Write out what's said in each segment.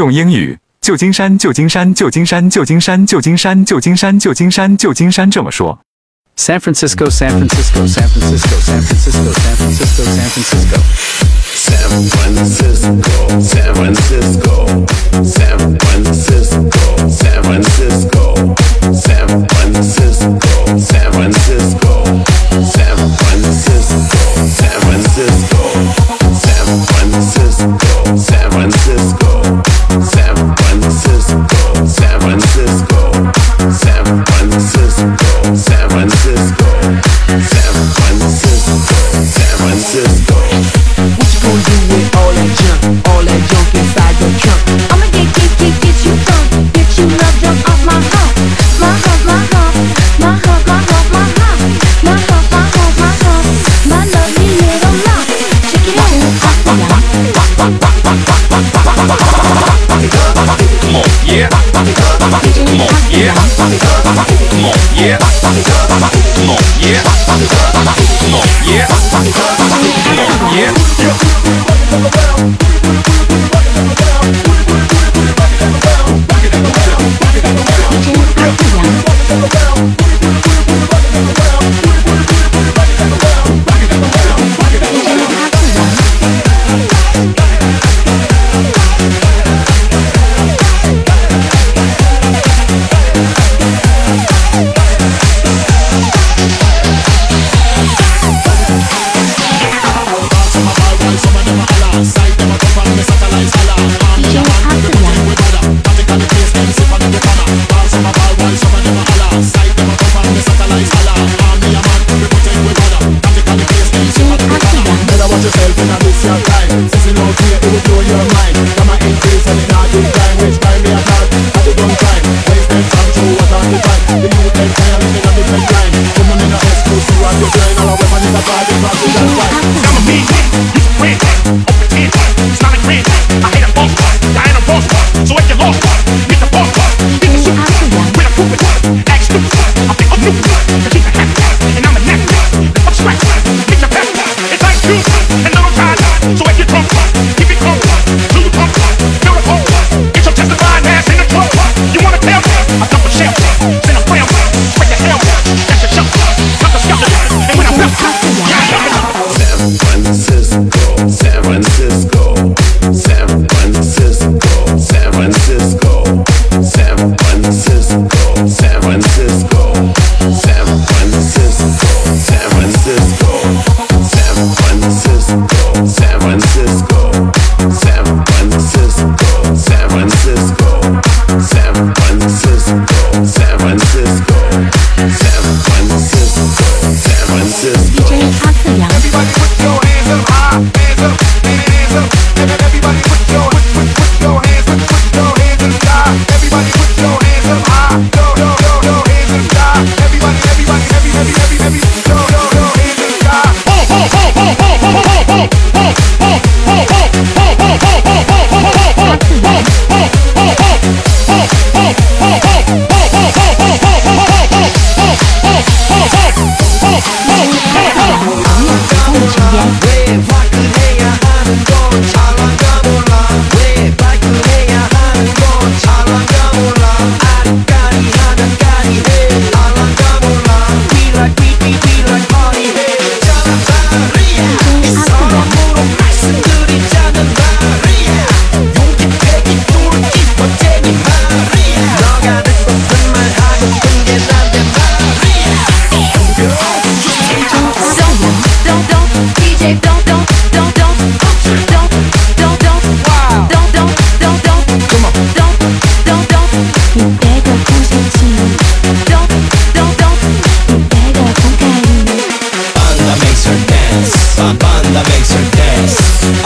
用英语“旧金山，旧金山，旧金山，旧金山，旧金山，旧金山，旧金山，旧金山”这么说。San Francisco, San Francisco, San Francisco, San Francisco, San Francisco, San Francisco. Yeah. Put it up. Francisco. Panda makes her dance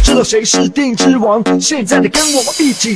知道谁是电影之王？现在的跟我一起